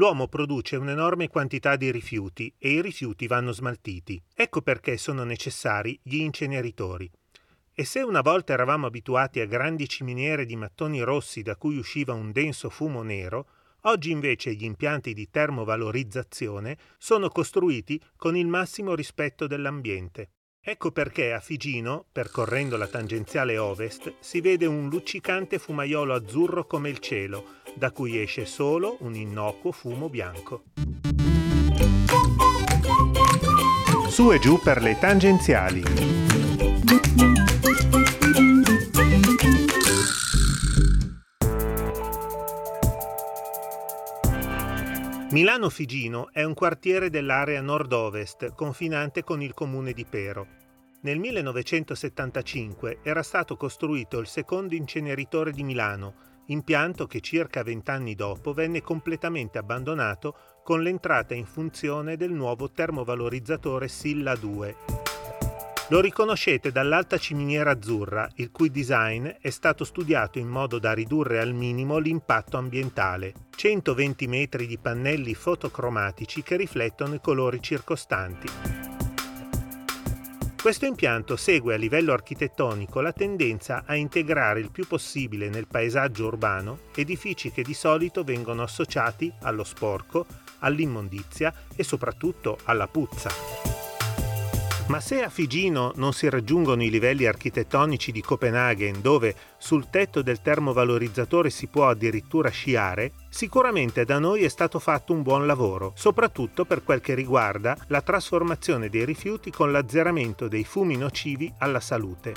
L'uomo produce un'enorme quantità di rifiuti e i rifiuti vanno smaltiti. Ecco perché sono necessari gli inceneritori. E se una volta eravamo abituati a grandi ciminiere di mattoni rossi da cui usciva un denso fumo nero, oggi invece gli impianti di termovalorizzazione sono costruiti con il massimo rispetto dell'ambiente. Ecco perché a Figino, percorrendo la tangenziale ovest, si vede un luccicante fumaiolo azzurro come il cielo, da cui esce solo un innocuo fumo bianco. Su e giù per le tangenziali. Milano Figino è un quartiere dell'area nord-ovest confinante con il comune di Pero. Nel 1975 era stato costruito il secondo inceneritore di Milano, impianto che circa vent'anni dopo venne completamente abbandonato con l'entrata in funzione del nuovo termovalorizzatore Silla 2. Lo riconoscete dall'alta ciminiera azzurra, il cui design è stato studiato in modo da ridurre al minimo l'impatto ambientale. 120 metri di pannelli fotocromatici che riflettono i colori circostanti. Questo impianto segue a livello architettonico la tendenza a integrare il più possibile nel paesaggio urbano edifici che di solito vengono associati allo sporco, all'immondizia e soprattutto alla puzza. Ma se a Figino non si raggiungono i livelli architettonici di Copenaghen, dove sul tetto del termovalorizzatore si può addirittura sciare, sicuramente da noi è stato fatto un buon lavoro, soprattutto per quel che riguarda la trasformazione dei rifiuti con l'azzeramento dei fumi nocivi alla salute.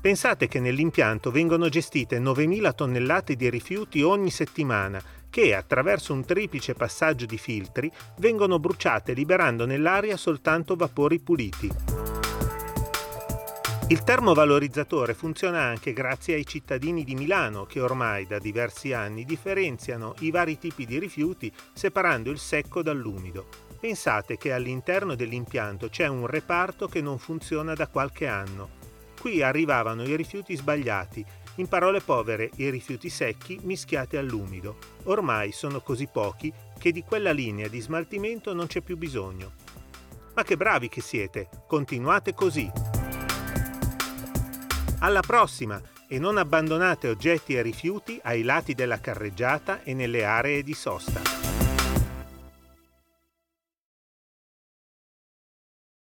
Pensate che nell'impianto vengono gestite 9.000 tonnellate di rifiuti ogni settimana che attraverso un triplice passaggio di filtri vengono bruciate liberando nell'aria soltanto vapori puliti. Il termovalorizzatore funziona anche grazie ai cittadini di Milano che ormai da diversi anni differenziano i vari tipi di rifiuti separando il secco dall'umido. Pensate che all'interno dell'impianto c'è un reparto che non funziona da qualche anno. Qui arrivavano i rifiuti sbagliati in parole povere, i rifiuti secchi mischiati all'umido. Ormai sono così pochi che di quella linea di smaltimento non c'è più bisogno. Ma che bravi che siete! Continuate così! Alla prossima! E non abbandonate oggetti e rifiuti ai lati della carreggiata e nelle aree di sosta.